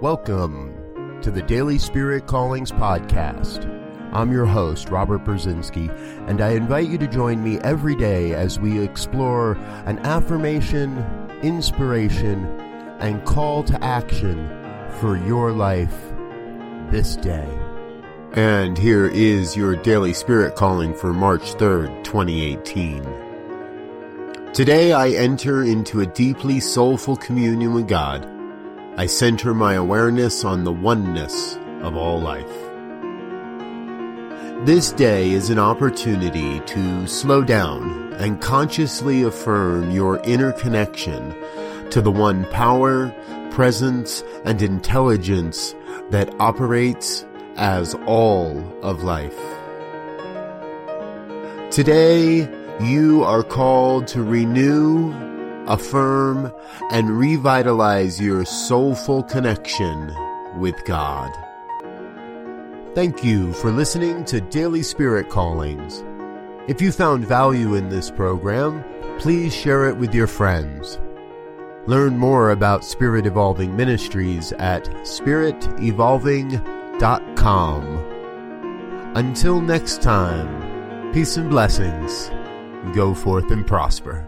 Welcome to the Daily Spirit Callings Podcast. I'm your host, Robert Brzezinski, and I invite you to join me every day as we explore an affirmation, inspiration, and call to action for your life this day. And here is your daily spirit calling for March 3rd, 2018. Today I enter into a deeply soulful communion with God. I center my awareness on the oneness of all life. This day is an opportunity to slow down and consciously affirm your inner connection to the one power, presence, and intelligence that operates as all of life. Today, you are called to renew, affirm, and revitalize your soulful connection with God. Thank you for listening to Daily Spirit Callings. If you found value in this program, please share it with your friends. Learn more about Spirit Evolving Ministries at spiritevolving.com. Until next time, peace and blessings. Go forth and prosper.